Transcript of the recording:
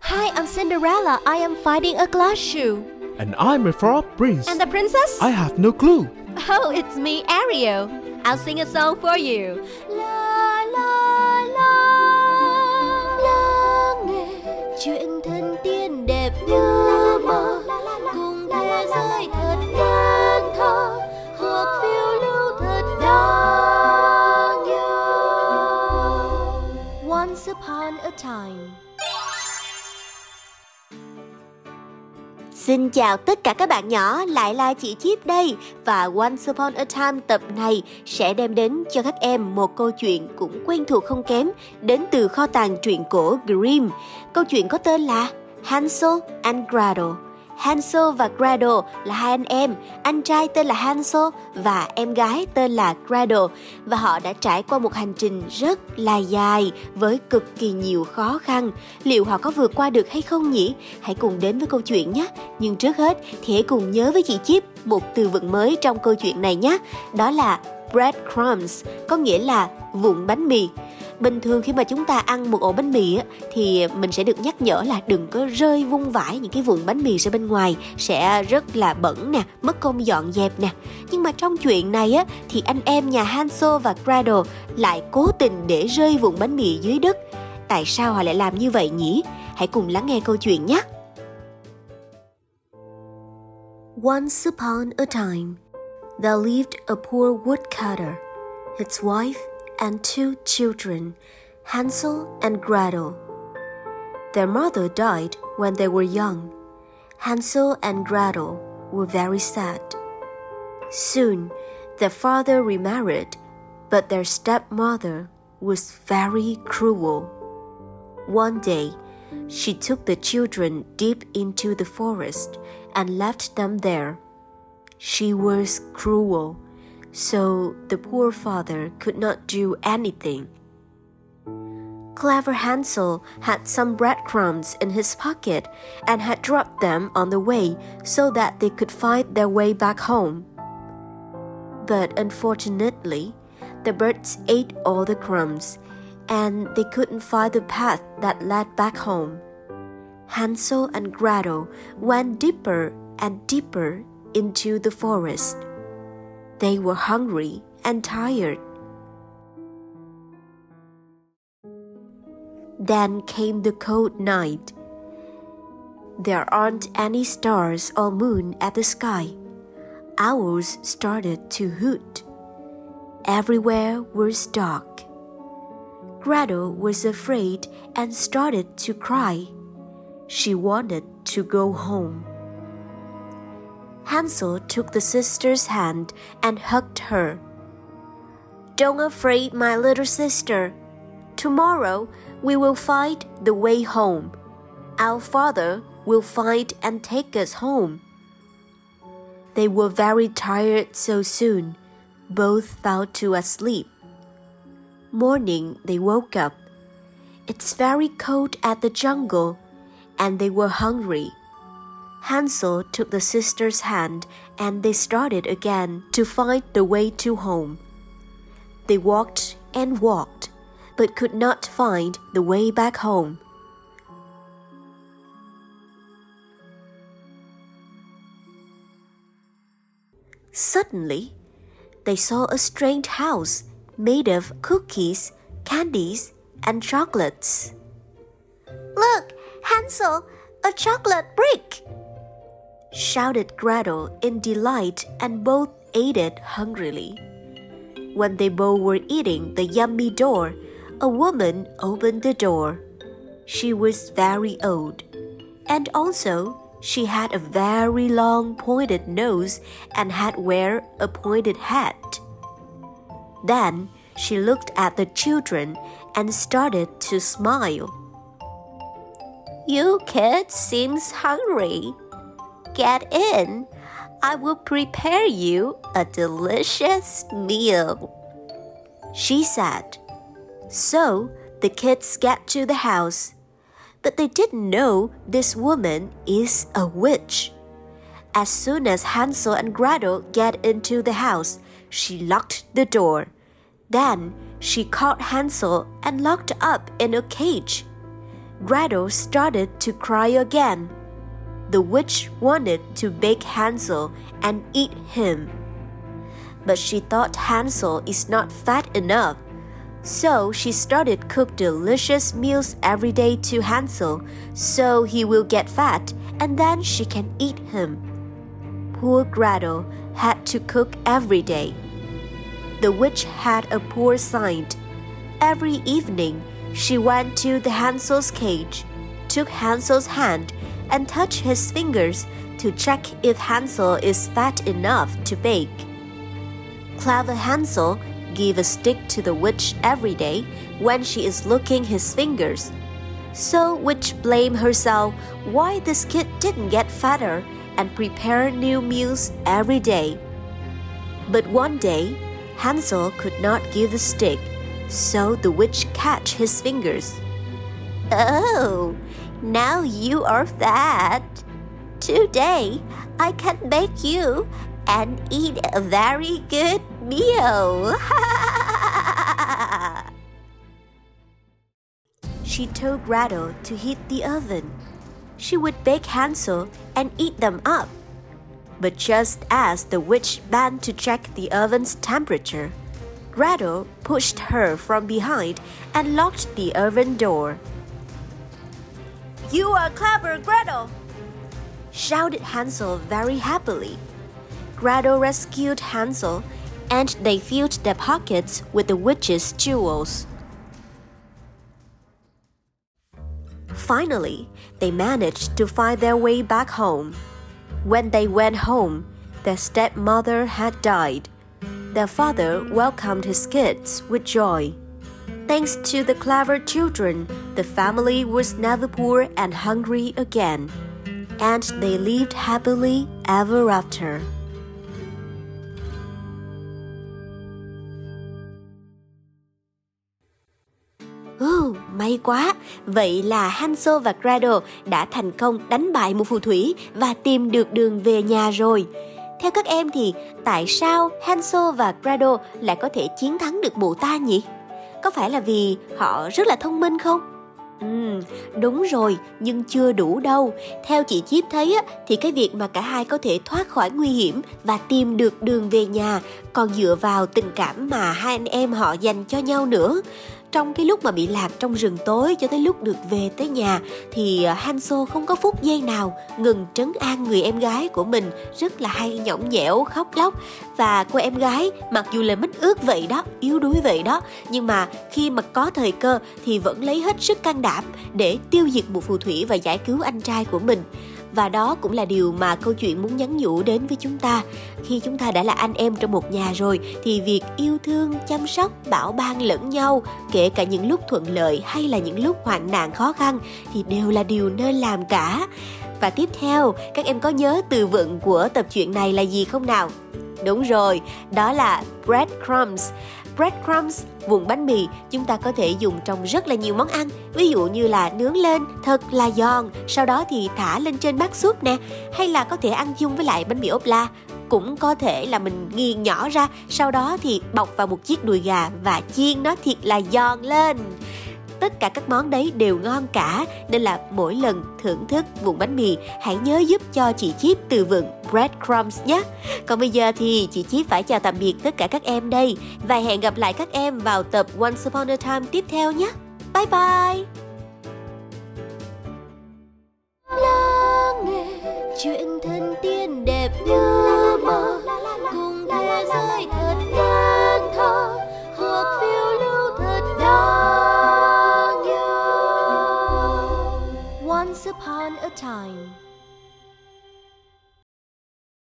Hi, I'm Cinderella. I am finding a glass shoe. And I'm a frog prince. And the princess? I have no clue. Oh, it's me, Ariel. I'll sing a song for you. La Xin chào tất cả các bạn nhỏ, lại là chị Chip đây và Once Upon a Time tập này sẽ đem đến cho các em một câu chuyện cũng quen thuộc không kém đến từ kho tàng truyện cổ Grimm. Câu chuyện có tên là Hansel and Gretel. Hansel và Gretel là hai anh em, anh trai tên là Hansel và em gái tên là Gretel và họ đã trải qua một hành trình rất là dài với cực kỳ nhiều khó khăn. Liệu họ có vượt qua được hay không nhỉ? Hãy cùng đến với câu chuyện nhé. Nhưng trước hết thì hãy cùng nhớ với chị Chip một từ vựng mới trong câu chuyện này nhé. Đó là breadcrumbs, có nghĩa là vụn bánh mì bình thường khi mà chúng ta ăn một ổ bánh mì á, thì mình sẽ được nhắc nhở là đừng có rơi vung vãi những cái vụn bánh mì ra bên ngoài sẽ rất là bẩn nè mất công dọn dẹp nè. Nhưng mà trong chuyện này á thì anh em nhà Hanso và Gretel lại cố tình để rơi vụn bánh mì dưới đất. Tại sao họ lại làm như vậy nhỉ? Hãy cùng lắng nghe câu chuyện nhé. Once upon a time, there lived a poor woodcutter, his wife and two children, Hansel and Gretel. Their mother died when they were young. Hansel and Gretel were very sad. Soon, their father remarried, but their stepmother was very cruel. One day, she took the children deep into the forest and left them there. She was cruel so the poor father could not do anything. Clever Hansel had some breadcrumbs in his pocket and had dropped them on the way so that they could find their way back home. But unfortunately, the birds ate all the crumbs and they couldn't find the path that led back home. Hansel and Gretel went deeper and deeper into the forest. They were hungry and tired. Then came the cold night. There aren't any stars or moon at the sky. Owls started to hoot. Everywhere was dark. Gretel was afraid and started to cry. She wanted to go home. Hansel took the sister's hand and hugged her. Don't afraid, my little sister. Tomorrow we will find the way home. Our father will find and take us home. They were very tired so soon. Both fell to asleep. Morning they woke up. It's very cold at the jungle, and they were hungry. Hansel took the sister's hand and they started again to find the way to home. They walked and walked, but could not find the way back home. Suddenly, they saw a strange house made of cookies, candies, and chocolates. Look, Hansel, a chocolate brick! Shouted Gretel in delight, and both ate it hungrily. When they both were eating the yummy door, a woman opened the door. She was very old, and also she had a very long pointed nose and had wear a pointed hat. Then she looked at the children and started to smile. You kids seems hungry, get in, I will prepare you a delicious meal. She said. So the kids get to the house, but they didn't know this woman is a witch. As soon as Hansel and Gretel get into the house, she locked the door. Then she caught Hansel and locked up in a cage. Gretel started to cry again. The witch wanted to bake Hansel and eat him. But she thought Hansel is not fat enough. So she started cook delicious meals every day to Hansel so he will get fat and then she can eat him. Poor Gretel had to cook every day. The witch had a poor sight. Every evening, she went to the Hansel's cage, took Hansel's hand, and touch his fingers to check if Hansel is fat enough to bake. Clever Hansel gave a stick to the witch every day when she is looking his fingers. So witch blame herself why this kid didn't get fatter and prepare new meals every day. But one day, Hansel could not give the stick, so the witch catch his fingers. Oh, now you are fat. Today I can bake you and eat a very good meal. she told Gretel to heat the oven. She would bake Hansel and eat them up. But just as the witch bent to check the oven's temperature, Gretel pushed her from behind and locked the oven door. You are clever, Gretel! shouted Hansel very happily. Gretel rescued Hansel, and they filled their pockets with the witch's jewels. Finally, they managed to find their way back home. When they went home, their stepmother had died. Their father welcomed his kids with joy. Thanks to the clever children, the family was never poor and hungry again. And they lived happily ever after. Oh, may quá! Vậy là Hansel và Gretel đã thành công đánh bại một phù thủy và tìm được đường về nhà rồi. Theo các em thì tại sao Hansel và Gretel lại có thể chiến thắng được mụ ta nhỉ? Có phải là vì họ rất là thông minh không? Ừ, đúng rồi, nhưng chưa đủ đâu. Theo chị Chip thấy á, thì cái việc mà cả hai có thể thoát khỏi nguy hiểm và tìm được đường về nhà còn dựa vào tình cảm mà hai anh em họ dành cho nhau nữa trong cái lúc mà bị lạc trong rừng tối cho tới lúc được về tới nhà, thì ờ, Han Hanso không có phút giây nào ngừng trấn an người em gái của mình. Rất là hay, nhõng nhẽo, khóc lóc. Và cô em gái, mặc dù là mít ướt vậy đó, yếu đuối vậy đó, nhưng mà khi mà có thời cơ thì vẫn lấy hết sức can đảm để tiêu diệt một phù thủy và giải cứu anh trai của mình và đó cũng là điều mà câu chuyện muốn nhắn nhủ đến với chúng ta. Khi chúng ta đã là anh em trong một nhà rồi, thì việc yêu thương, chăm sóc, bảo ban lẫn nhau, kể cả những lúc thuận lợi hay là những lúc hoạn nạn khó khăn, thì đều là điều nên làm cả. Và tiếp theo, các em có nhớ từ vựng của tập truyện này là gì không nào? Đúng rồi, đó là breadcrumbs breadcrumbs, vụn bánh mì chúng ta có thể dùng trong rất là nhiều món ăn. Ví dụ như là nướng lên thật là giòn sau đó thì thả lên trên bát súp nè hay là có thể ăn chung với lại bánh mì ốp la. Cũng có thể là mình nghiền nhỏ ra sau đó thì bọc vào một chiếc đùi gà và chiên nó thiệt là giòn lên tất cả các món đấy đều ngon cả, nên là mỗi lần thưởng thức vụn bánh mì, hãy nhớ giúp cho chị Chip từ vựng breadcrumbs nhé. Còn bây giờ thì chị Chip phải chào tạm biệt tất cả các em đây, và hẹn gặp lại các em vào tập Once Upon a Time tiếp theo nhé. Bye bye! Lắng nghe chuyện thân tiên time